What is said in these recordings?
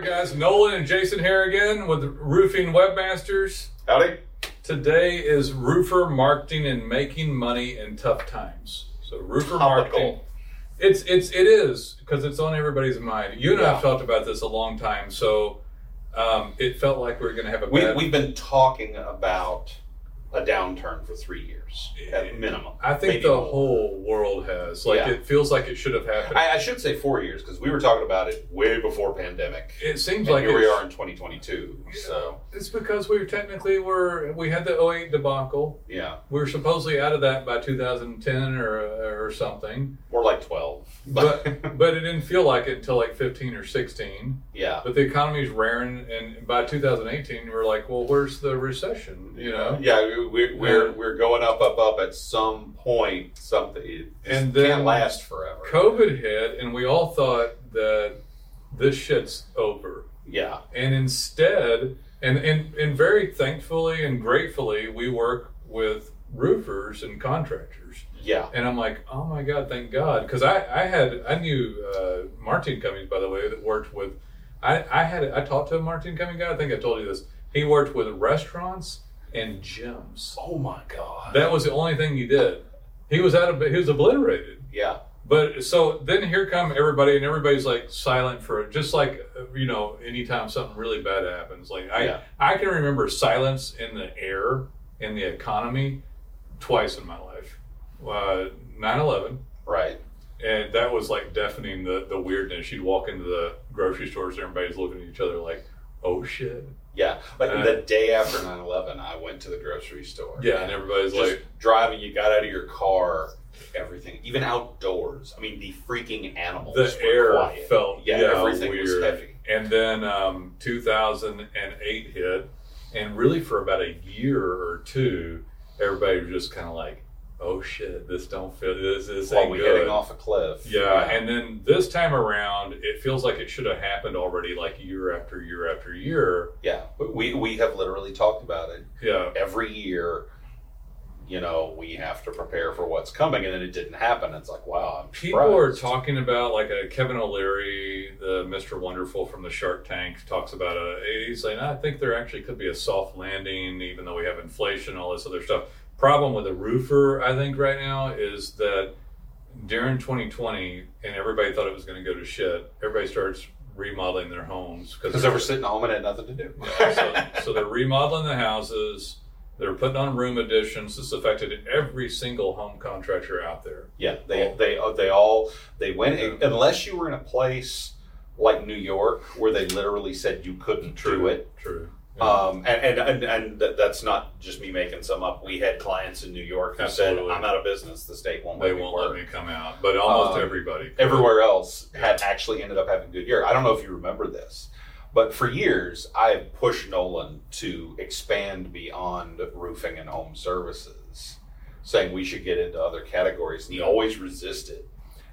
right, guys. Nolan and Jason here again with Roofing Webmasters. Howdy. Today is roofer marketing and making money in tough times. So roofer Topical. marketing. It's it's it is because it's on everybody's mind. You and I have talked about this a long time, so um, it felt like we were going to have a We, bad. we've been talking about a downturn for three years at minimum. I think Maybe the more. whole world has. Like Yeah. it feels like it should have happened. I, I should say four years because we were talking about it way before pandemic. it seems And like here we it's- are in 2022. So It's because we were technically were we had the 08 debacle. yeah, We were supposedly out of that by 2010 or or something, more like 12. but but it didn't feel like it until like 15 or 16. yeah, But the economy's raring, and by 2018, we we're like, well, where's the recession? You know. yeah, we're we're, we're going up, up, up. At some point, something it And then can't last forever. COVID hit, and we all thought that this shit's over. yeah, And instead, and, and, and very thankfully and gratefully, we work with roofers and contractors. yeah, And I'm like, oh my God, thank God. Because I, I had, I knew uh, Martin Cummings, by the way, that worked with, I, I had, I talked to a Martin Cummings guy. I think I told you this. He worked with restaurants and gyms. Oh my god. That was the only thing he did. He was out of, he was obliterated. yeah, But so then here come everybody, and everybody's like silent for just like you know, anytime something really bad happens. Like I, Yeah. I can remember silence in the air in the economy twice in my life. Uh, 9/11, right. and that was like deafening the the weirdness. You'd walk into the grocery stores, and everybody's looking at each other like, "Oh shit!" Yeah, like the day after 9-11, I went to the grocery store. Yeah, and everybody's just like, driving, you got out of your car, everything, even outdoors. I mean, the freaking animals. the air quiet. felt yeah, yeah, everything was heavy. And then um, 2008 hit, and really for about a year or two, everybody was just kind of like, "Oh shit, this don't feel this this While we good." heading off a cliff. yeah, and then this time around, it feels like it should have happened already, like year after year after year. yeah, we we have literally talked about it Yeah, every year. You know, we have to prepare for what's coming, and then it didn't happen. It's like, wow, I'm people are talking about like a Kevin O'Leary, the Mr. Wonderful from the Shark Tank, talks about a. He's saying I think there actually could be a soft landing, even though we have inflation, all this other stuff. Problem with a roofer, I think, right now is that during 2020, and everybody thought it was going to go to shit. Everybody starts remodeling their homes because they were sitting home and had nothing to do. yeah, so, so they're remodeling the houses. They're putting on room additions. This affected every single home contractor out there. Yeah, they they uh, they all they went unless you were in a place like New York where they literally said you couldn't do it. True. Um, and, and and and th- that's not just me making some up. We had clients in New York who Absolutely. said, "I'm out of business. The state won't they let me won't work." let me come out, but almost Um, everybody. Everywhere else had actually ended up having a good year. I don't know if you remember this, but for years I pushed Nolan to expand beyond roofing and home services, saying we should get into other categories, and he always resisted.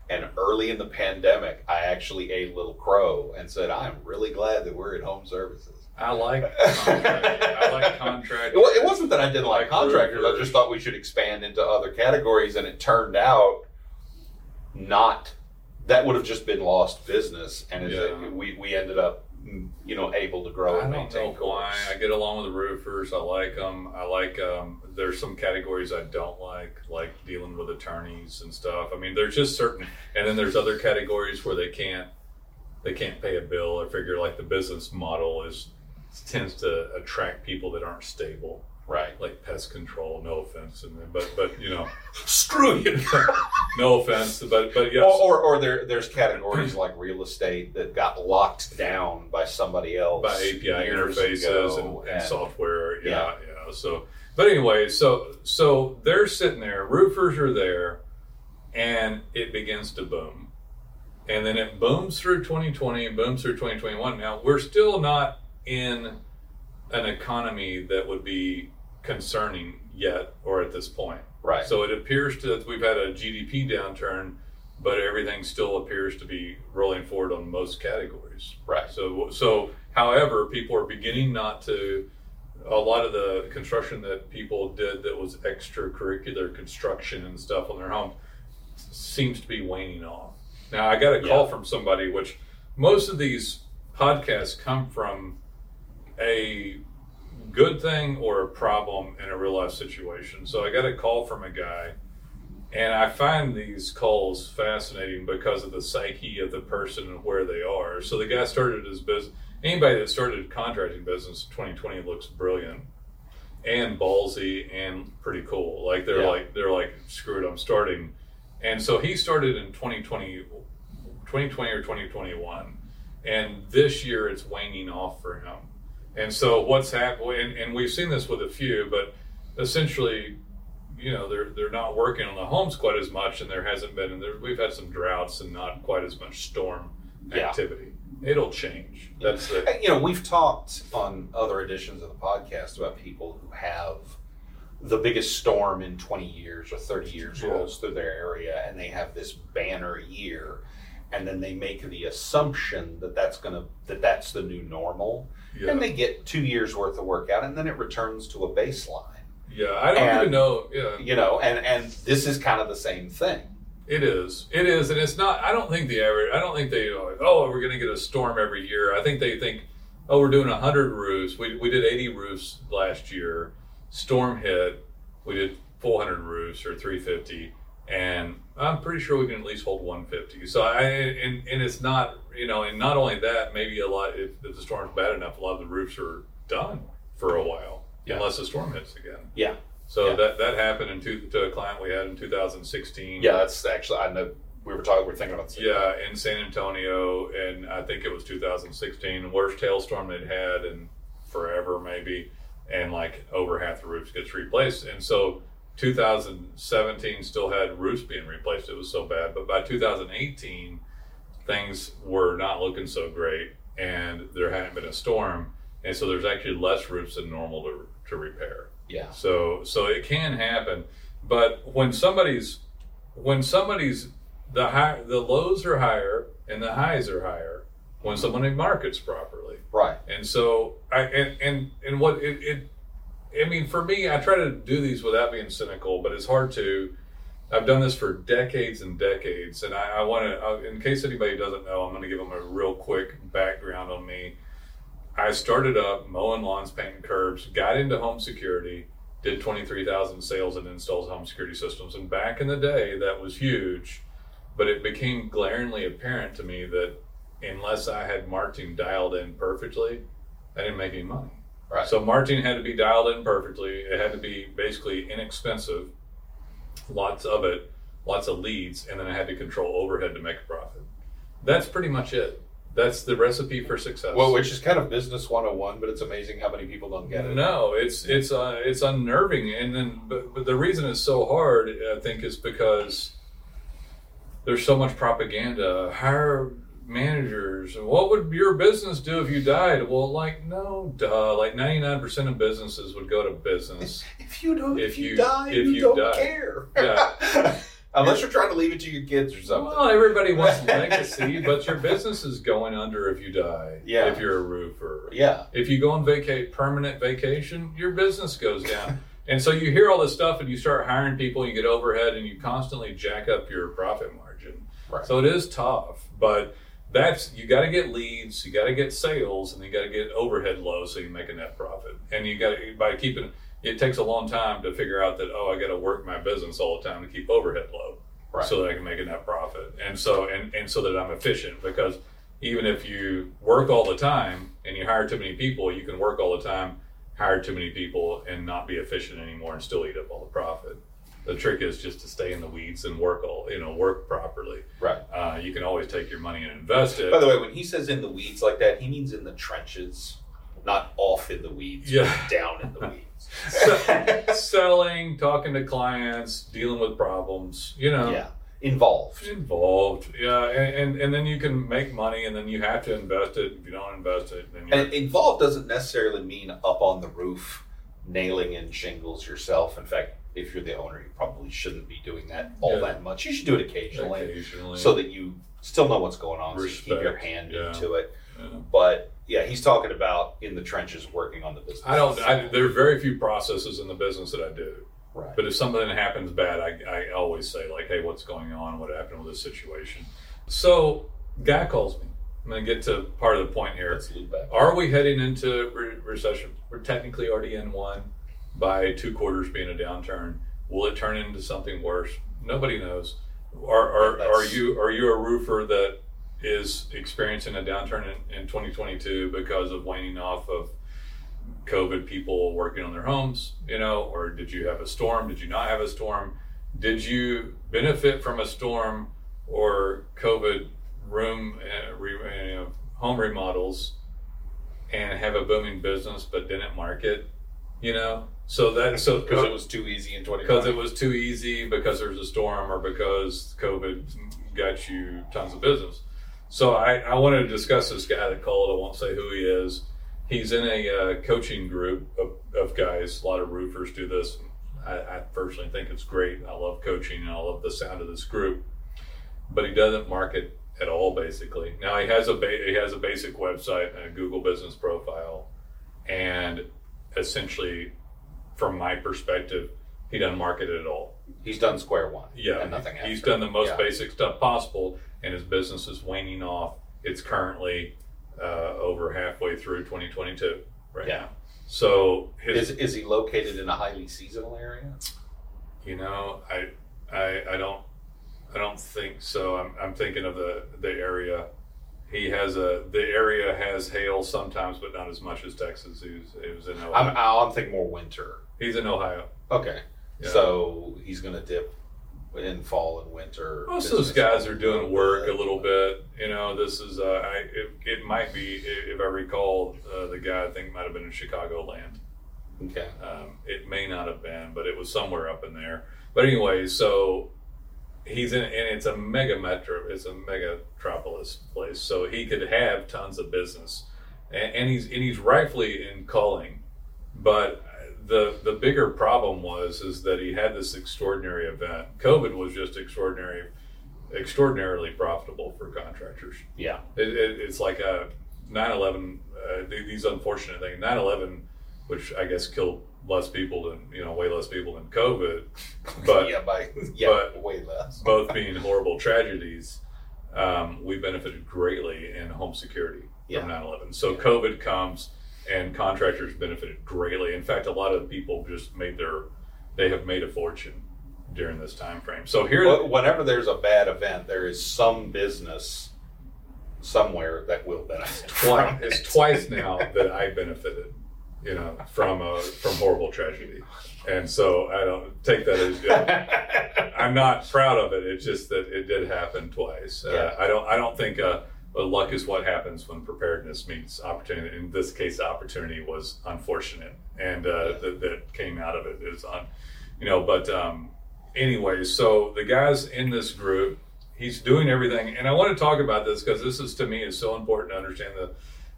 And early in the pandemic, I actually ate a little crow and said, "I'm really glad that we're in home services." I like. I like contracting. It, it wasn't that I didn't like Like contractors. I just thought we should expand into other categories, and it turned out not. That would have just been lost business, and Yeah. we we ended up, mm, you know, able to grow I and maintain know why. I get along with the roofers. I like them. I like. Um, there's some categories I don't like, like dealing with attorneys and stuff. I mean, there's just certain, and then there's other categories where they can't, they can't pay a bill. I figure like the business model is tends to attract people that aren't stable, Right. like pest control. No offense, and but but you know, Screw you. no offense, but but yes. Or, or, or there, there's categories like real estate that got locked down by somebody else by API interfaces ago, and, and software. Yeah, yeah, So, but anyway, so so they're sitting there. Roofers are there, and it begins to boom, and then it booms through 2020, booms through 2021. Now we're still not in an economy that would be concerning yet, or at this point. Right. So it appears to we've had a GDP downturn, but everything still appears to be rolling forward on most categories. Right. So so however, people are beginning not to a lot of the construction that people did that was extracurricular construction and stuff on their homes seems to be waning off. Now I got a call Yeah. from somebody which most of these podcasts come from a good thing or a problem in a real life situation. So I got a call from a guy, and I find these calls fascinating because of the psyche of the person and where they are. So the guy started his business. Anybody that started a contracting business in 2020 looks brilliant and ballsy and pretty cool. Like they're Yeah. like they're like screw it, I'm starting. And so he started in 2020, 2020 or 2021, and this year it's waning off for him. And so what's happened, and, and we've seen this with a few, but essentially, you know, they're they're not working on the homes quite as much, and there hasn't been, and there, we've had some droughts and not quite as much storm Yeah. activity. It'll change. That's the You know, we've talked on other editions of the podcast about people who have the biggest storm in 20 years or 30 years Yeah. rolls through their area and they have this banner year and then they make the assumption that that's going to that that's the new normal yeah. and they get 2 years worth of work out and then it returns to a baseline. yeah, I don't and- even know. Yeah, You know, and and this is kind of the same thing. It is. It is, and it's not. I don't think the average. I don't think they are like, oh, we're going to get a storm every year. I think they think, oh, we're doing hundred roofs. We we did eighty roofs last year. Storm hit. We did four hundred roofs or three fifty, and I'm pretty sure we can at least hold one fifty. So I and and it's not you know, and not only that, maybe a lot if, if the storm's bad enough, a lot of the roofs are done for a while, Yeah. unless the storm hits again. Yeah. So Yeah. that that happened in two, to a client we had in 2016. Yeah, that's actually I know we were talking we were thinking about this. Yeah, in San Antonio, and I think it was 2016, worst hailstorm they'd had in forever, maybe, and like over half the roofs gets replaced. And so 2017 still had roofs being replaced. It was so bad, but by 2018, things were not looking so great, and there hadn't been a storm, and so there's actually less roofs than normal to to repair. Yeah. So so it can happen, but when somebody's when somebody's the high the lows are higher and the highs are higher when somebody markets properly. Right. And so I and and, and what it, it I mean for me I try to do these without being cynical, but it's hard to. I've done this for decades and decades, and I, I want to. Uh, in case anybody doesn't know, I'm going to give them a real quick background on me. I started up mowing lawns, painting curbs, got into home security, did 23,000 sales and installs home security systems. And back in the day, that was huge, but it became glaringly apparent to me that unless I had marketing dialed in perfectly, I didn't make any money. Right. So marketing had to be dialed in perfectly. It had to be basically inexpensive, lots of it, lots of leads, and then I had to control overhead to make a profit. That's pretty much it. That's the recipe for success. Well, which is kind of business 101, but it's amazing how many people don't get it. No, it's it's uh, it's unnerving, and then but, but the reason it's so hard, I think, is because there's so much propaganda. Hire managers. What would your business do if you died? Well, like no, duh. Like 99 percent of businesses would go to business. If you don't, If if, you, you- die, if you, you don't die. care. Yeah. Unless you're trying to leave it to your kids or something. Well, everybody wants legacy, but your business is going under if you die. Yeah. If you're a roofer. yeah. If you go on vacate permanent vacation, your business goes down. and so you hear all this stuff and you start hiring people, you get overhead and you constantly jack up your profit margin. Right. So it is tough, but that's you got to get leads, you got to get sales, and you got to get overhead low so you make a net profit. And you got to by keeping it takes a long time to figure out that oh I got to work my business all the time to keep overhead low Right. so that I can make a net profit. And so and, and so that I'm efficient because even if you work all the time and you hire too many people, you can work all the time, hire too many people and not be efficient anymore and still eat up all the profit. The trick is just to stay in the weeds and work all you know, work properly. Right. Uh, you can always take your money and invest it. By the way, when he says in the weeds like that, he means in the trenches, not off in the weeds, Yeah. down in the weeds. Selling, talking to clients, dealing with problems, you know. yeah. Involved. Involved, yeah, and, and and then you can make money, and then you have to invest it. If you don't invest it, then you're, And involved doesn't necessarily mean up on the roof, nailing in shingles yourself. In fact, if you're the owner, you probably shouldn't be doing that all Yeah. that much. You should do it occasionally occasionally. so that you still know what's going on, so you keep your hand yeah. into it. Yeah. But yeah, he's talking about in the trenches working on the business. I don't. I, there are very few processes in the business that I do. right. But if something happens bad, I, I always say like, "Hey, what's going on? What happened with this situation?" So, guy calls me. I'm going to get to part of the point here. Are we heading into re- recession? We're technically already in one by two quarters being a downturn. Will it turn into something worse? Nobody knows. Are, are, are you are you a roofer that is experiencing a downturn in, in 2022 because of waning off of COVID people working on their homes, you know, or did you have a storm? Did you not have a storm? Did you benefit from a storm or COVID room, uh, re, you know, home remodels and have a booming business but didn't market, you know? So that, so Because it was too easy in 2020. because it was too easy because there's a storm or because COVID got you tons of business. So I, I wanted to discuss this guy that called. I won't say who he is. He's in a uh, coaching group of, of guys. A lot of roofers do this. I, I personally think it's great. I love coaching and I love the sound of this group. But he doesn't market at all, basically. Now he has a ba- he has a basic website and a Google Business profile, and essentially, from my perspective, he doesn't market it at all. He's done square one. Yeah, and nothing he's after. done the most Yeah. basic stuff possible, and his business is waning off. It's currently uh, over halfway through 2022 right Yeah. now. So his, Is, is he located in a highly seasonal area? you know, I, I, I don't, I don't think so. I'm, I'm thinking of the the area. He has a the area has hail sometimes, but not as much as Texas. He was, was in Ohio. I'm, I'm thinking more winter. He's in Ohio. Okay. Yeah. So he's going to dip in fall and winter. Most of those guys are doing work a little bit. You know, this is uh, I it, it might be if I recall uh, the guy I think might have been in Chicagoland. Okay. Um, it may not have been, but it was somewhere up in there. But anyway, so he's in, and it's a mega metro. It's a megatropolis place, so he could have tons of business, and, and he's and he's rightfully in calling. But the the bigger problem was is that he had this extraordinary event. COVID was just extraordinary, extraordinarily profitable for contractors. Yeah. It, it, it's like a 9/11. Uh, th- these unfortunate things. 9/11, which I guess killed less people than you know, way less people than COVID, but yeah, by yeah, but- way less. both being horrible tragedies. Um, we benefited greatly in home security Yeah. from 9/11. So Yeah. COVID comes, and contractors benefited greatly. In fact, a lot of people just made their they have made a fortune during this time frame. So here, Wh- Whenever there's a bad event, there is some business somewhere that will benefit. twice, from it's twice now that I benefited, you know, from a from horrible tragedy, and so I don't take that as. Uh, I'm not proud of it. It's just that it did happen twice. Uh, I don't. I don't think uh, well, luck is what happens when preparedness meets opportunity. In this case, opportunity was unfortunate, and uh, that, that came out of it is on, you know. But um, anyway, so the guys in this group, he's doing everything, and I want to talk about this because this is to me is so important to understand the.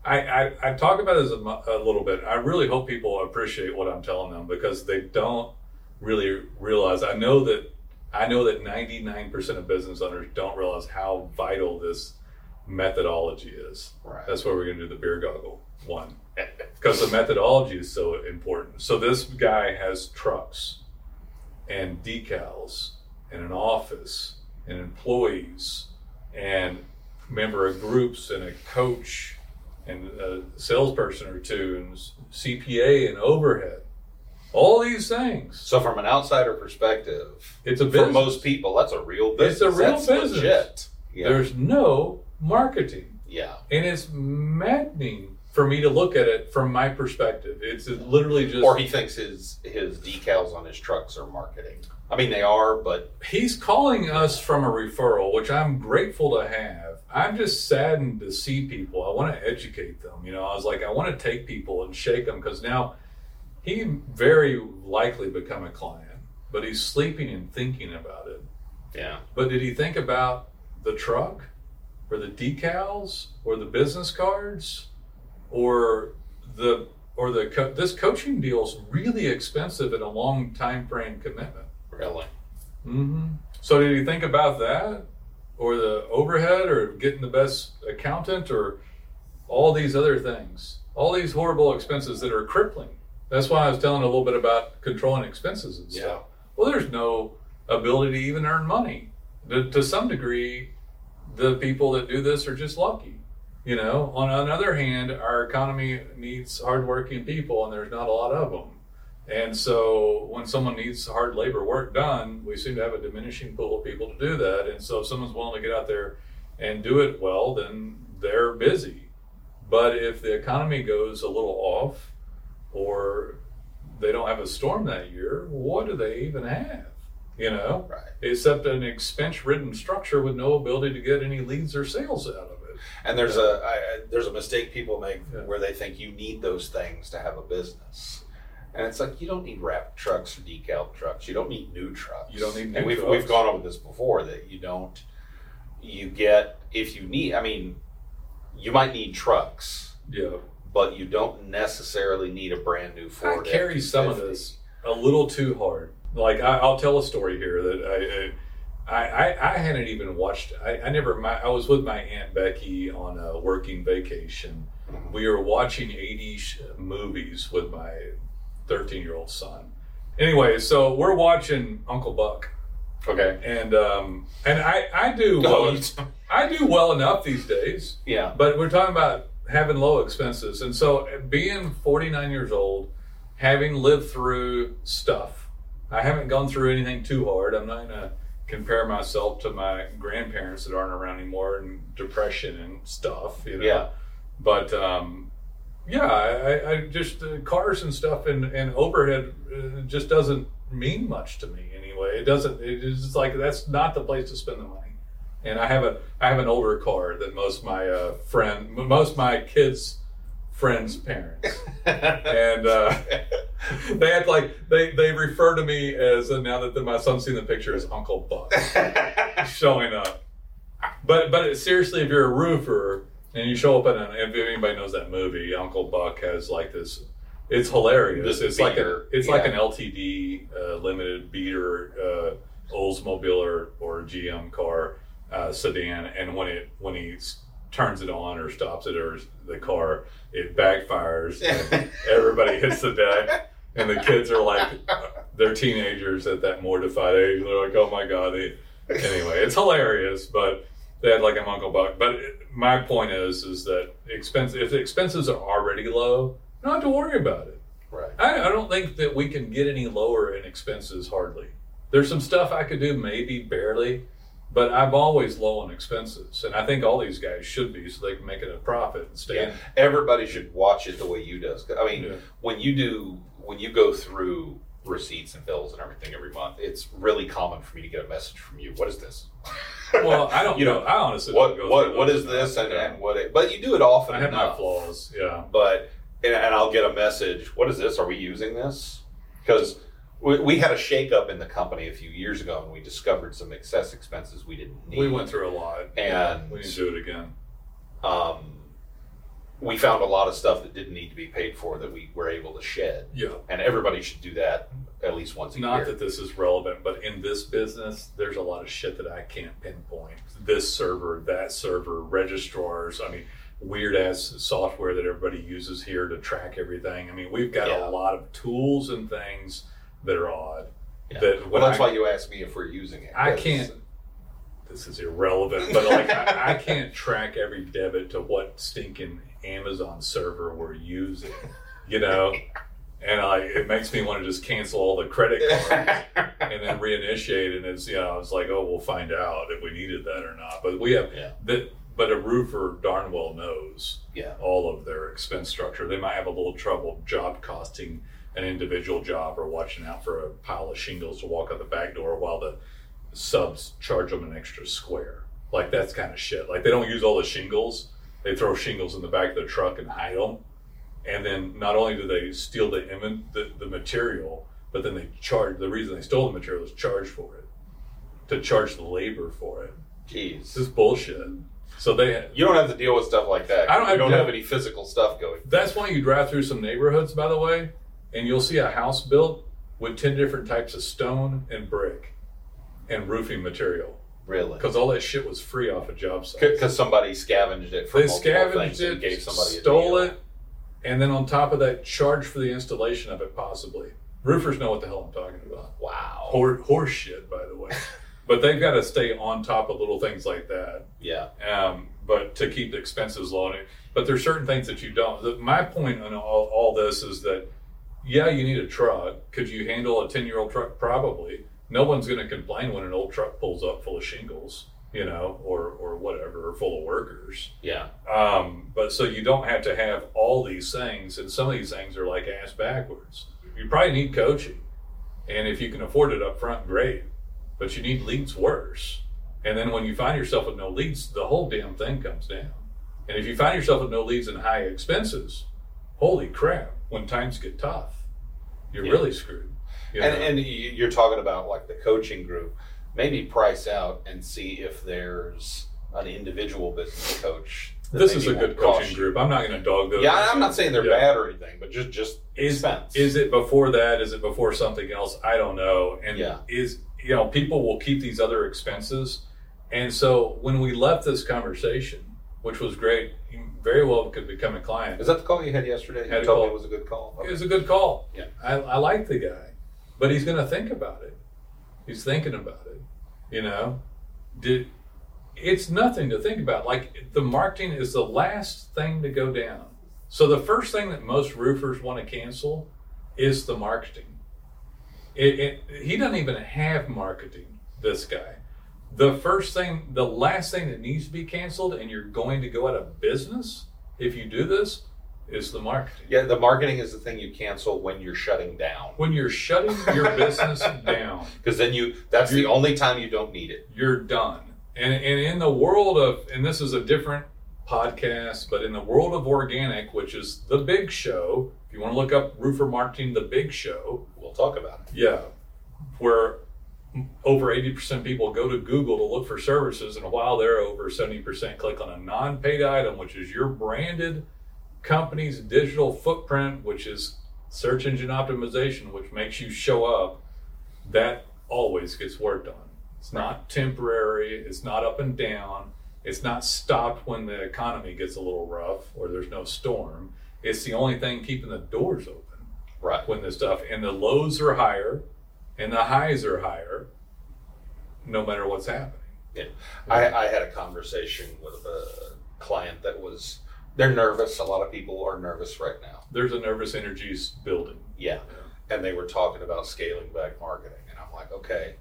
I, I, I talk about this a, a little bit. I really hope people appreciate what I'm telling them because they don't really realize. I know that I know that 99% of business owners don't realize how vital this methodology is. Right. That's why we're going to do the beer goggle one because the methodology is so important. So this guy has trucks and decals and an office and employees and member of groups and a coach and a salesperson or two and CPA and overhead. All these things. So, from an outsider perspective, It's a for most people, that's a real It's a real That's business. Legit. Yeah. There's no marketing. yeah. And it's maddening for me to look at it from my perspective. It's literally just Or he thinks his his decals on his trucks are marketing. I mean, they are, but he's calling us from a referral, which I'm grateful to have. I'm just saddened to see people. I want to educate them. You know, I was like, I want to take people and shake them because now he very likely become a client, but he's sleeping and thinking about it. yeah, But did he think about the truck or the decals or the business cards or the or the co- this coaching deal is really expensive and a long time frame commitment. really. hmm So did you think about that, or the overhead, or getting the best accountant, or all these other things, all these horrible expenses that are crippling? That's why I was telling a little bit about controlling expenses and stuff. Well, there's no ability to even earn money. To, to some degree, the people that do this are just lucky. You know, on another hand, our economy needs hardworking people, and there's not a lot of them. And so, when someone needs hard labor work done, we seem to have a diminishing pool of people to do that. And so, if someone's willing to get out there and do it well, then they're busy. But if the economy goes a little off, or they don't have a storm that year, what do they even have? You know, Right. except an expense-ridden structure with no ability to get any leads or sales out of it. And there's a I, I- there's a mistake people make Yeah. where they think you need those things to have a business, and it's like you don't need wrap trucks or decal trucks. You don't need new trucks. You don't need new And we've trucks. we've gone over this before that you don't. You get if you need. I mean, you might need trucks, Yeah, but you don't necessarily need a brand new Ford. I carry some of this a little too hard. Like I, I'll tell a story here that I, I, I, I hadn't even watched. I, I never. My, I was with my aunt Becky on a working vacation. Mhm. We were watching '80s movies with my 13 year old son. Anyway, so we're watching Uncle Buck, Okay. and um, and I, I do well. I do well enough these days. yeah. But we're talking about having low expenses. And so being 49 years old, having lived through stuff, I haven't gone through anything too hard. I'm not going to compare myself to my grandparents that aren't around anymore and depression and stuff, you know. Yeah. But um, yeah, I, I- just uh, cars and stuff and, and overhead uh, just doesn't mean much to me anyway. It doesn't. It's like that's not the place to spend the money. And I have a I have an older car than most of my uh, friend most of my kids' friends' parents, and uh, they act like they they refer to me as uh, now that the, my son's seen the picture as Uncle Buck showing up. But but seriously, if you're a roofer and you show up in an if anybody knows that movie, Uncle Buck has like this. It's hilarious. This it's like a it's like an LTD uh, limited beater uh, Oldsmobile or, or GM car uh, sedan, and when it when he s- turns it on or stops it or the car, it backfires. and everybody hits the deck, and the kids are like they're teenagers at that mortified age. They're like, oh my god. Anyway, it's hilarious, but they had like a Uncle Buck. But it, my point is, is that expense if the expenses are already low, not have to worry about it. right. I, I don't think that we can get any lower in expenses hardly. There's some stuff I could do, maybe barely, but I'm always low on expenses, and I think all these guys should be, so they can make it a profit and stay. Yeah, everybody should watch it the way you does. I mean, Yeah. when you do, when you go through receipts and bills and everything every month, it's really common for me to get a message from you. What is this? Well, I don't You know. I honestly what what what is this and, enough. and what? It, but you do it often I have my flaws. Yeah. But and, and I'll get a message. What is this? Are we using this? Because we, we had a shakeup in the company a few years ago, and we discovered some excess expenses we didn't need. We went through a lot, And- we need to do it again. um, we found a lot of stuff that didn't need to be paid for that we were able to shed. Yeah. And everybody should do that at least once a Not year. that this is relevant, but in this business, there's a lot of shit that I can't pinpoint. This server, that server, registrars. I mean, weird ass software that everybody uses here to track everything. I mean, we've got Yeah. a lot of tools and things that are odd. Yeah. That well, that's I, why you asked me if we're using it. I can't. This is irrelevant, but like I, I can't track every debit to what stinking Amazon server we're using. You know. And I, it makes me want to just cancel all the credit cards and then reinitiate and it's you know it's like oh we'll find out if we needed that or not but we have Yeah. that but a roofer darn well knows Yeah. all of their expense structure they might have a little trouble job costing an individual job or watching out for a pile of shingles to walk out the back door while the subs charge them an extra square like that's kind of shit like they don't use all the shingles they throw shingles in the back of the truck and hide them and then not only do they steal the, the the material, but then they charge. The reason they stole the material is charge for it, to charge the labor for it. Jeez. This is bullshit. So they You don't have to deal with stuff like that. I don't You have don't have any physical stuff going. that's why you drive through some neighborhoods, by the way, and you'll see a house built with ten different types of stone and brick and roofing material Really. because all that shit was free off a job site. Because somebody scavenged it from They scavenged it, gave somebody stole it, and then on top of that, charged for the installation of it, possibly. Roofers know what the hell I'm talking about. Wow. Hor- horse shit, by the way. but they've got to stay on top of little things like that. Yeah. Um, but to keep the expenses low. But there's certain things that you don't. The, my point on all, all this is that yeah, you need a truck. Could you handle a 10 year old truck? Probably. No one's going to complain when an old truck pulls up full of shingles, you know, or, or whatever, or full of workers. Yeah. Um, but so you don't have to have all these things, and some of these things are like ass backwards. You probably need coaching, and if you can afford it up front, great. But you need leads worse. And then when you find yourself with no leads, the whole damn thing comes down. And if you find yourself with no leads and high expenses, holy crap, when times get tough, you're Yeah. really screwed. you And know? and you- you're talking about like the coaching group. Maybe price out and see if there's an individual business coach. this is a good coaching you. group. I'm not going to dog those. Yeah, I'm not saying they're Yeah. bad or anything, but just just is expense. is it before that is it before something else i don't know and Yeah. is you know people will keep these other expenses and so when we left this conversation which was great very well could become a client Is that the call you had yesterday? Had you a told me call. it was a good call. it was a good call Yeah. i, I like the guy but he's going to think about it he's thinking about it you know did it's nothing to think about like the marketing is the last thing to go down so the first thing that most roofers want to cancel is the marketing it, it, he doesn't even have marketing this guy the first thing the last thing that needs to be canceled and you're going to go out of business if you do this is the marketing Yeah, the marketing is the thing you cancel when you're shutting down. when you're shutting your business down, Because then you that's the only time you don't need it. you're done. And and in the world of and this is a different podcast, but in the world of organic, which is the big show, if you want to look up roofer marketing, the big show, We'll talk about it. yeah, where over 80% people go to Google to look for services, and while they're over 70% click on a non-paid item, which is your branded company's digital footprint, which is search engine optimization, which makes you show up, that always gets worked on. It's not temporary, it's not up and down, it's not stopped when the economy gets a little rough or there's no storm. It's the only thing keeping the doors open Right. when this stuff and the lows are higher and the highs are higher no matter what's happening. Yeah. I, I had a conversation with a client that was they're nervous. A lot of people are nervous right now. There's a nervous energies building. Yeah. And they were talking about scaling back marketing. And I'm like, okay,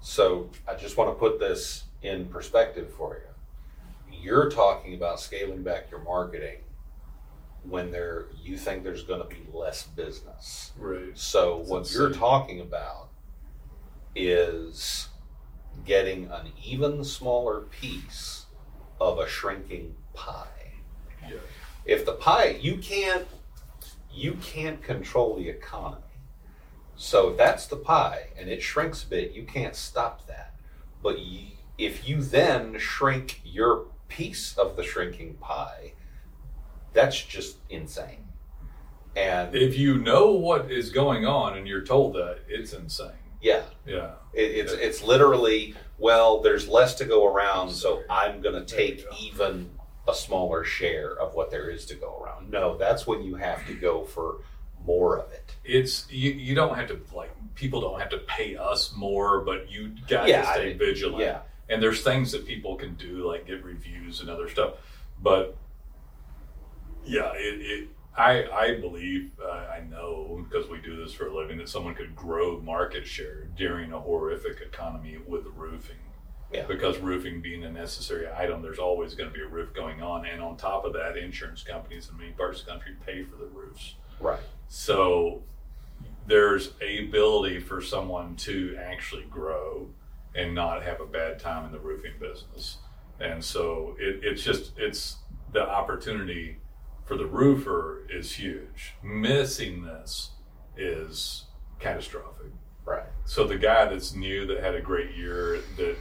so I just want to put this in perspective for you. You're talking about scaling back your marketing when there you think there's going to be less business. Right. So That's what you're talking about is getting an even smaller piece of a shrinking pie. Yeah. If the pie you can't you can't control the economy. So if that's the pie and it shrinks a bit, you can't stop that. But you, if you then shrink your piece of the shrinking pie, that's just insane. And If you know what is going on and you're told that, it's insane. Yeah, Yeah. It, it's it's literally well, there's less to go around, so I'm going to take go. even a smaller share of what there is to go around. No, that's when you have to go for more of it. It's you, you don't have to like people don't have to pay us more, but you got Yeah, to I stay mean, vigilant. yeah. And there's things that people can do like get reviews and other stuff. But yeah, it, it I I believe uh, I know because we do this for a living that someone could grow market share during a horrific economy with roofing. Yeah. Because roofing being a necessary item, there's always going to be a roof going on, and on top of that, insurance companies in many parts of the country pay for the roofs. Right. So there's a ability for someone to actually grow and not have a bad time in the roofing business. And so it, it's just it's the opportunity for the roofer is huge. Missing this is catastrophic. Right. So the guy that's new that had a great year that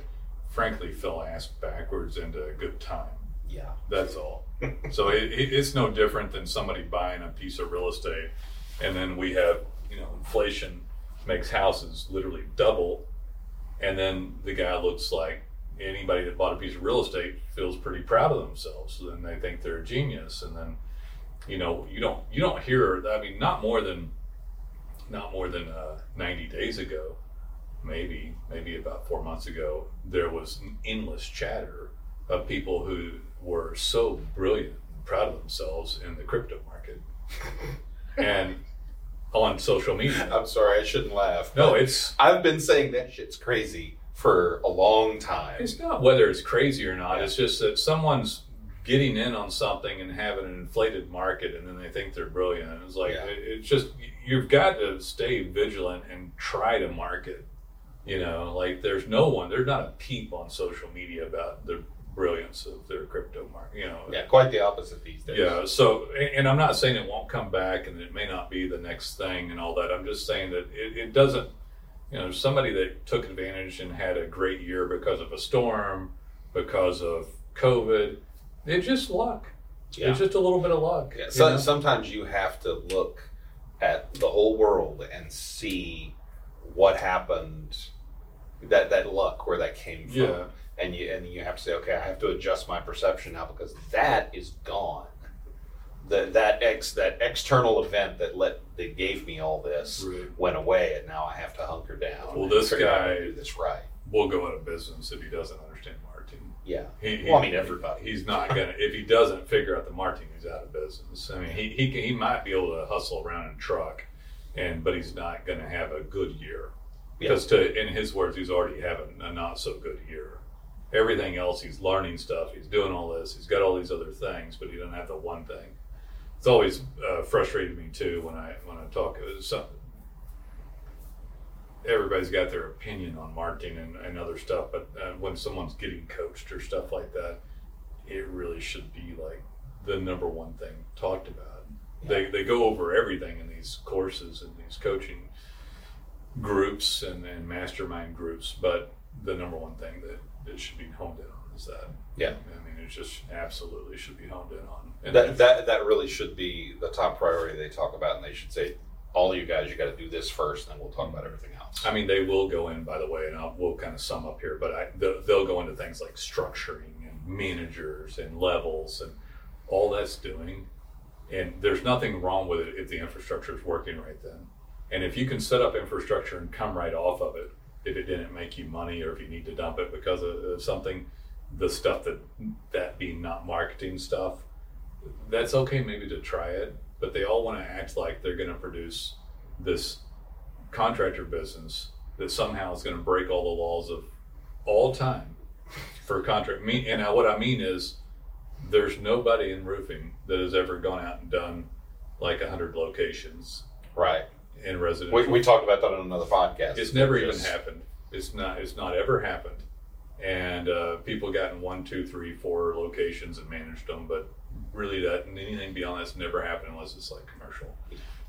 frankly fell ass backwards into a good time. Yeah. That's all. so it, it, it's no different than somebody buying a piece of real estate, and then we have you know inflation makes houses literally double, and then the guy looks like anybody that bought a piece of real estate feels pretty proud of themselves. So then they think they're a genius, and then you know you don't you don't hear. I mean, not more than not more than uh, ninety days ago, maybe maybe about four months ago, there was an endless chatter of people who were so brilliant, and proud of themselves in the crypto market, and on social media. I'm sorry, I shouldn't laugh. No, it's I've been saying that shit's crazy for a long time. it's not whether it's crazy or not. Yeah. It's just that someone's getting in on something and having an inflated market, and then they think they're brilliant. And it's like Yeah. it, it's just you've got to stay vigilant and try to market. You know, like there's no one, there's not a peep on social media about the brilliance of their crypto market. You know, Yeah, quite the opposite these days. Yeah. So, and and I'm not saying it won't come back and it may not be the next thing and all that. I'm just saying that it, it doesn't, you know, somebody that took advantage and had a great year because of a storm, because of COVID, it's just luck. Yeah. It's just a little bit of luck. Yeah, you know? sometimes you have to look at the whole world and see what happened, that that luck where that came from, Yeah. and you and you have to say, okay, I have to adjust my perception now because that is gone. That that ex that external event that let that gave me all this Right. went away, and now I have to hunker down. Well, this figure out how to guy- do this right. We'll go out of business if he doesn't. Yeah. He, he- Well, I mean, everybody. He's not gonna if he doesn't figure out the marketing, he's out of business. I mean, he he, can, he might be able to hustle around in a truck, and but he's not gonna have a good year because to in his words, he's already having a not so good year. Everything else, he's learning stuff. He's doing all this. He's got all these other things, but he doesn't have the one thing. It's always uh, frustrated me too when I when I talk. Some, everybody's got their opinion on marketing and, and other stuff, but uh, when someone's getting coached or stuff like that, it really should be like the number one thing talked about. They, they go over everything in these courses and these coaching groups and, and mastermind groups, but the number one thing that, that should be honed in on is that. Yeah. I mean, it just absolutely should be honed in on. And That, that that really should be the top priority they talk about, and they should say, all you guys, you got to do this first, and then we'll talk about everything else. I mean, they will go in, by the way, and I'll, we'll kind of sum up here, but I, they'll, they'll go into things like structuring and managers and levels and all that's doing. And there's nothing wrong with it if the infrastructure is working right then. And if you can set up infrastructure and come right off of it, if it didn't make you money or if you need to dump it because of, of something, the stuff that, that being not marketing stuff, that's okay maybe to try it, but they all want to act like they're going to produce this contractor business that somehow is going to break all the laws of all time for contract. Me and I- what I mean is, there's nobody in roofing that has ever gone out and done like hundred locations Right. in residential. We, we talked about that on another podcast. It's never even happened. It's not. It's not ever happened. And uh, people got in one, two, three, four locations and managed them, but really, that anything beyond that's never happened unless it's like commercial.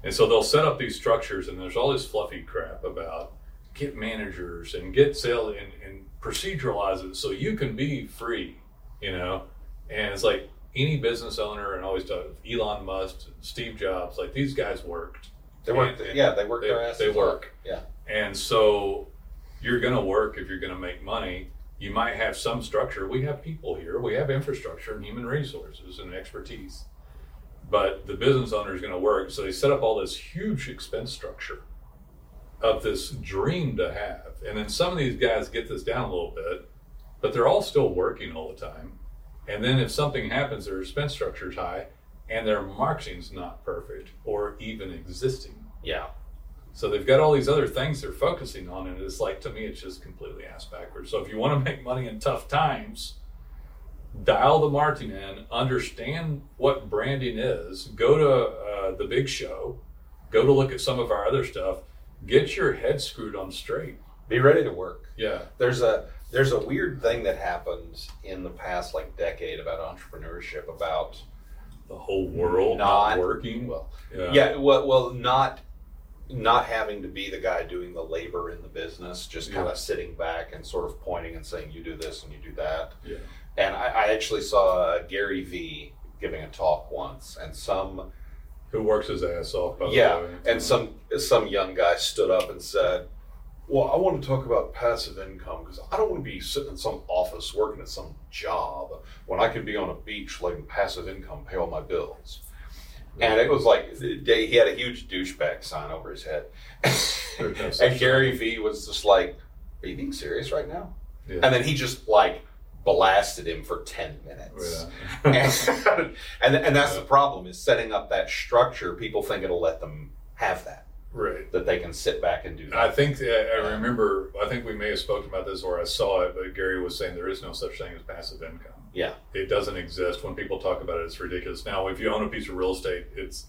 And so they'll set up these structures, and there's all this fluffy crap about get managers and get sale and, and proceduralize it so you can be free, you know. And it's like any business owner, and always talk Elon Musk, Steve Jobs, like these guys worked. They work. And- yeah, they work they- their asses they work. Yeah. And so you're going to work if you're going to make money. You might have some structure. We have people here, we have infrastructure and human resources and expertise. But the business owner is going to work. So they set up all this huge expense structure of this dream to have. And then some of these guys get this down a little bit, but they're all still working all the time. And then if something happens, their expense structure is high and their marketing's not perfect or even existing. Yeah. So they've got all these other things they're focusing on, and it's like to me, it's just completely ass backwards. So if you want to make money in tough times, dial the marketing in, understand what branding is, go to uh, the big show, go to look at some of our other stuff, get your head screwed on straight. Be ready to work. Yeah, There's a there's a weird thing that happened in the past like decade about entrepreneurship about the whole world not, Not- working. well yeah, yeah well well not not having to be the guy doing the labor in the business just kind Yeah. of sitting back and sort of pointing and saying you do this and you do that yeah. And I, I actually saw Gary Vee giving a talk once and some Who works his ass off? By yeah the way. and some some young guy stood up and said well i want to talk about passive income because i don't want to be sitting in some office working at some job when i could be on a beach letting passive income pay all my bills and it was like he had a huge douchebag sign over his head There's no such and gary vee was just like are you being serious right now Yeah. and then he just like blasted him for 10 minutes. Yeah. and, and, and that's the problem is setting up that structure. People think it'll let them have that, right. that they can sit back and do that. I think that I remember. I think we may have spoken about this, or I saw it. But Gary was saying there is no such thing as passive income. yeah. It doesn't exist. When people talk about it, it's ridiculous. Now, if you own a piece of real estate, it's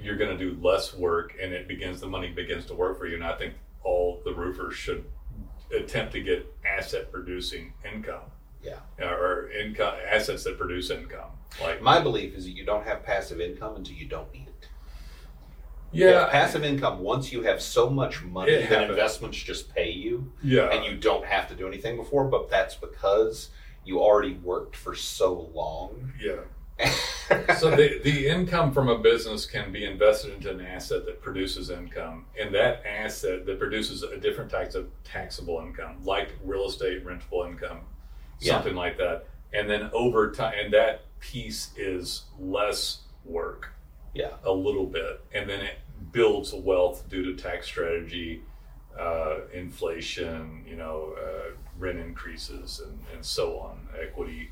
you're going to do less work, and it begins the money begins to work for you. And I think all the roofers should attempt to get asset producing income Yeah. or income assets that produce income. Like My belief is that you don't have passive income until you don't need it. yeah, passive income, once you have so much money It that happens. investments just pay you yeah, and you don't have to do anything before, but that's because you already worked for so long. yeah. so the, the income from a business can be invested into an asset that produces income and that asset that produces a different types of taxable income like real estate rentable income Yeah. something like that. And then over time and that piece is less work. Yeah. a little bit. And then it builds wealth due to tax strategy uh, inflation you know uh, rent increases and, and so on equity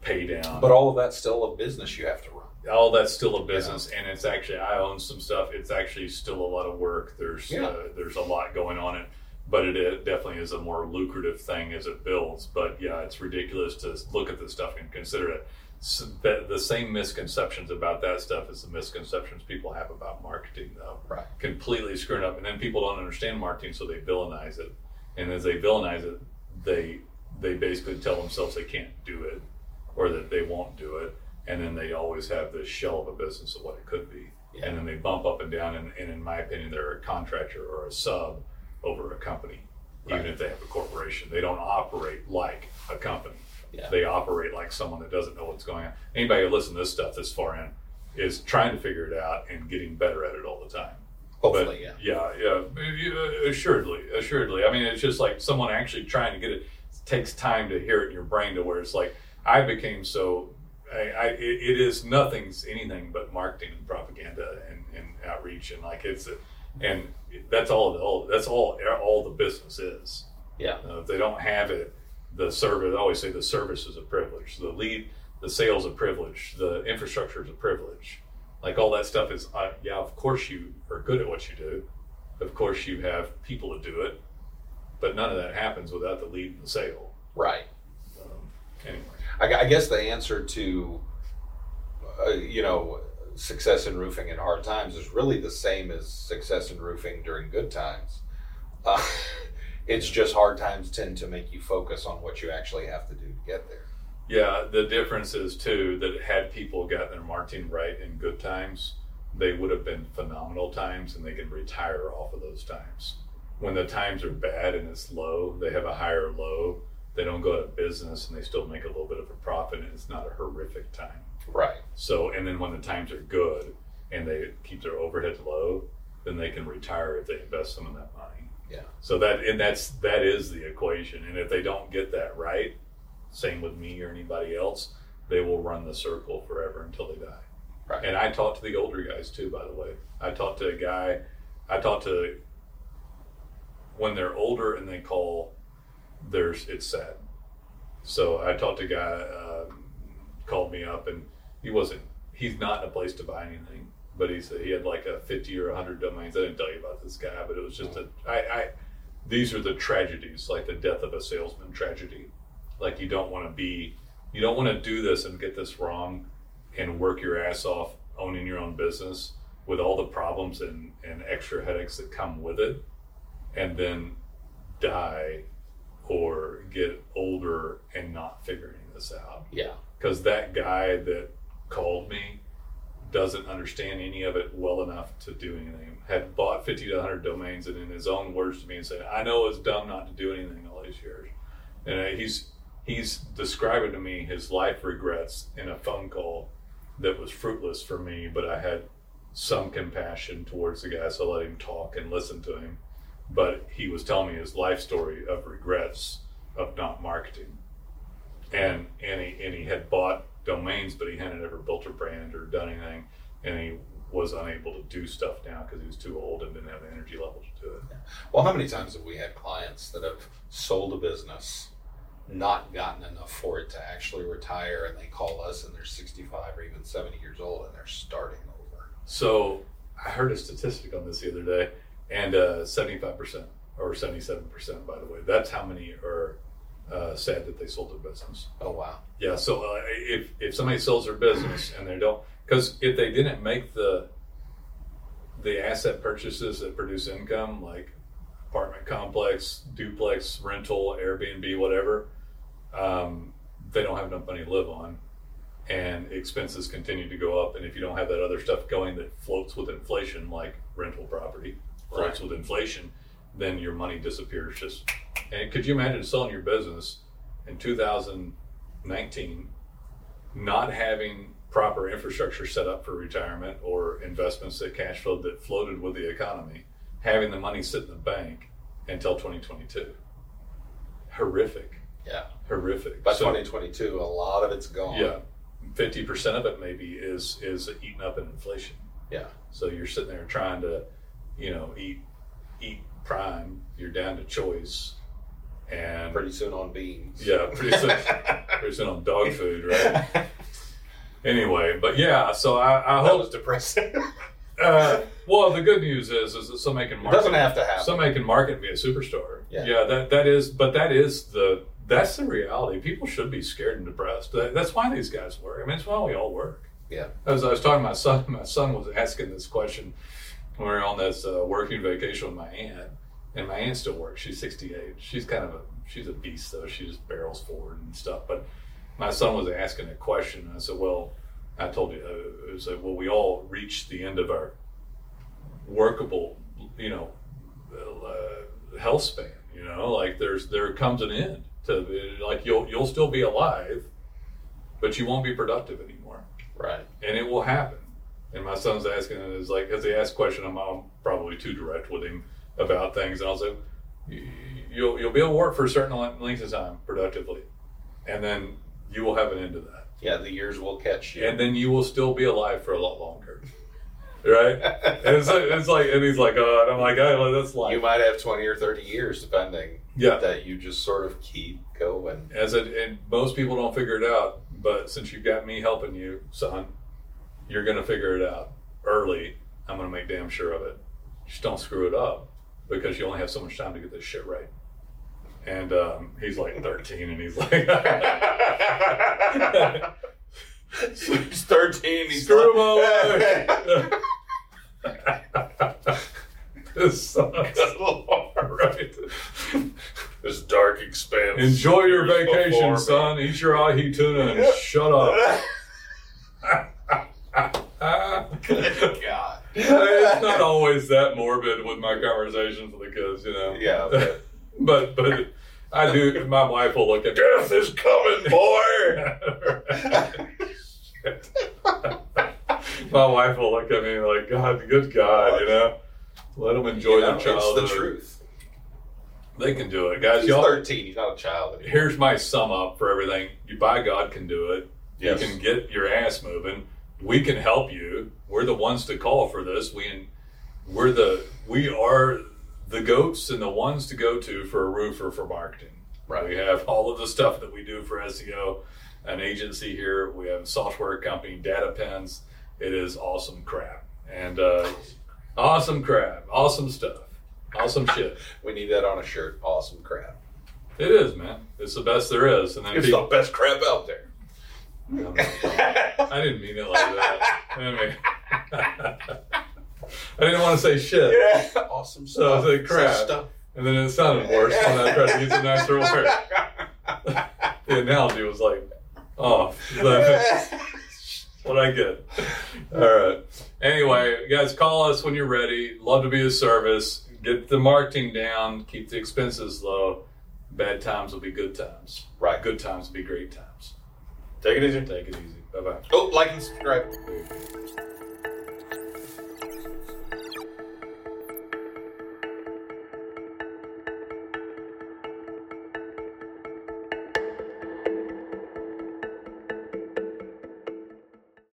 pay down. But all of that's still a business you have to run. all that's still a business. And it's actually i own some stuff. It's actually still a lot of work. There's Yeah. uh, there's a lot going on. It but it definitely is a more lucrative thing as it builds. But yeah it's ridiculous to look at this stuff and consider it. S the, the same misconceptions about that stuff as the misconceptions people have about marketing though. Right. completely screwing up. And then people don't understand marketing so they villainize it. And as they villainize it they they basically tell themselves they can't do it or that they won't do it. And then they always have this shell of a business of what it could be. Yeah. and then they bump up and down. And, and in my opinion they're a contractor or a sub over a company even Right. if they have a corporation they don't operate like a company Yeah. they operate like someone that doesn't know what's going on anybody who listens to this stuff this far in is trying to figure it out and getting better at it all the time Hopefully, yeah. yeah, yeah, uh, assuredly, assuredly. I mean, it's just like someone actually trying to get it. Takes time to hear it in your brain to where it's like I became so. I, I it, it is nothing's anything but marketing and propaganda and, and outreach and like it's and that's all, all that's all all the business is. Yeah. Uh, if they don't have it, the service. I always say the service is a privilege. The lead, the sales a privilege. The infrastructure is a privilege. Like all that stuff is, uh, yeah. Of course you are good at what you do. Of course you have people to do it, but none of that happens without the lead and the sale. Right. Um, anyway, I, I guess the answer to, uh, you know, success in roofing in hard times is really the same as success in roofing during good times. Uh, it's just hard times tend to make you focus on what you actually have to do to get there. yeah. The difference is too that had people gotten their marketing right in good times, they would have been phenomenal times, and they can retire off of those times. when the times are bad and it's low, they have a higher low. They don't go out of business and they still make a little bit of a profit and it's not a horrific time. Right. So, and then when the times are good and they keep their overhead low, then they can retire if they invest some of that money. Yeah. So that and that's that is the equation. And if they don't get that right, same with me or anybody else, they will run the circle forever until they die. Right. And I talked to the older guys too, by the way. I talked to a guy, I talked to when they're older and they call, there's it's sad. So I talked to a guy, um, called me up, and he wasn't. He's not in a place to buy anything, but he said he had like a fifty or hundred domains. I didn't tell you about this guy, but it was just a. I, I these are the tragedies, like the death of a salesman tragedy. Like you don't want to be, you don't want to do this and get this wrong, and work your ass off owning your own business with all the problems and, and extra headaches that come with it, and then die or get older and not figuring this out. Yeah. Because that guy that called me doesn't understand any of it well enough to do anything. Had bought 50 to 100 domains and in his own words to me and said, I know it's dumb not to do anything all these years. And uh, he's he's describing to me his life regrets in a phone call that was fruitless for me, but I had some compassion towards the guy, so I let him talk and listen to him. But he was telling me his life story of regrets of not marketing, and and he and he had bought domains, but he hadn't ever built a brand or done anything, and he was unable to do stuff now because he was too old and didn't have the energy level to do it. Well, how many times have we had clients that have sold a business not gotten enough for it to actually retire, and they call us and they're 65 or even 70 years old and they're starting over. So I heard a statistic on this the other day, and uh, 75% or 77%, by the way, that's how many are uh, sad that they sold their business. Oh wow! Yeah. So uh, if if somebody sells their business and they don't, because if they didn't make the the asset purchases that produce income, like apartment complex, duplex, rental, Airbnb, whatever, um, they don't have enough money to live on, and expenses continue to go up. And if you don't have that other stuff going that floats with inflation, like rental property floats Right. with inflation, then your money disappears. Just and could you imagine selling your business in 2019, not having proper infrastructure set up for retirement or investments that cash flowed that floated with the economy, having the money sit in the bank until 2022? Horrific, Yeah. horrific. By So- 2022, a lot of it's gone. yeah, fifty percent of it maybe is is eaten up in inflation. Yeah. So you're sitting there trying to, you know, eat eat prime. You're down to choice, and Pretty soon on beans. yeah, pretty soon, pretty soon on dog food, right? Anyway, but yeah, so I, I that hope. was depressing. Uh, well, the good news is, is that somebody can it market. doesn't have to happen. Somebody can market via superstore. Yeah. yeah, that that is, but that is the that's the reality. People should be scared and depressed. That, that's why these guys work. I mean, it's why we all work. Yeah. As I was talking to my son, my son was asking this question we were on this uh, working vacation with my aunt, and my aunt still works. She's 68. She's kind of a she's a beast though. She just barrels forward and stuff. But my son was asking a question, and I said, "Well, I told you, uh, I said, well, we all reach the end of our workable, you know, uh, health span. You know, like there's there comes an end to like you'll you'll still be alive, but you won't be productive anymore, Right. and it will happen. And my son's asking and it is like, as he asked a question, I'm, I'm probably too direct with him about things, and I'll say, "You- you'll you'll be able to work for a certain length of time productively, and then you will have an end to that Yeah, the years will catch you. and then you will still be alive for a lot longer, right? and it's like, it's like, and he's like, oh, and I'm like, oh, that's life. you might have 20 or 30 years, depending, yeah. that you just sort of keep going. As it, and most people don't figure it out, but since you've got me helping you, son, you're gonna figure it out early. I'm gonna make damn sure of it. Just don't screw it up because you only have so much time to get this shit right. And um, he's like 13, and he's like, he's 13. He's Screw my life. this sucks. Right. This dark expanse. Enjoy your before vacation, me. son. Eat your ahi tuna and shut up. Good God. it's not always that morbid with my conversations with the kids, you know. Yeah, but- but but I do. My wife will look at me. Death is coming, boy. my wife will look at me like, God, good God, you know. Let them enjoy You know, their childhood. It's the truth. They can do it, guys. He's Y'all, 13. He's not a child anymore. here's my sum up for everything. You by God can do it. Yes. You can get your ass moving. We can help you. We're the ones to call for this. We we're the we are the goats and the ones to go to for a roofer for marketing. Right. We have all of the stuff that we do for SEO, an agency here. We have a software company, DataPins. It is awesome crap. And uh, awesome crap. Awesome stuff. Awesome shit. We need that on a shirt. Awesome crap. It is, man. It's the best there is. And then It's people, the best crap out there. I didn't mean it like that. I mean, I didn't want to say shit. Yeah. Awesome So I stuff. was like, crap. Stuff. And then it sounded worse when I tried to use a nicer word. The analogy was like oh, off. That's what I get. All right. Anyway, guys, call us when you're ready. Love to be of service. Get the marketing down. Keep the expenses low. Bad times will be good times. Right. Good times will be great times. Take it easy. Take it easy. Bye bye. Oh, like and subscribe.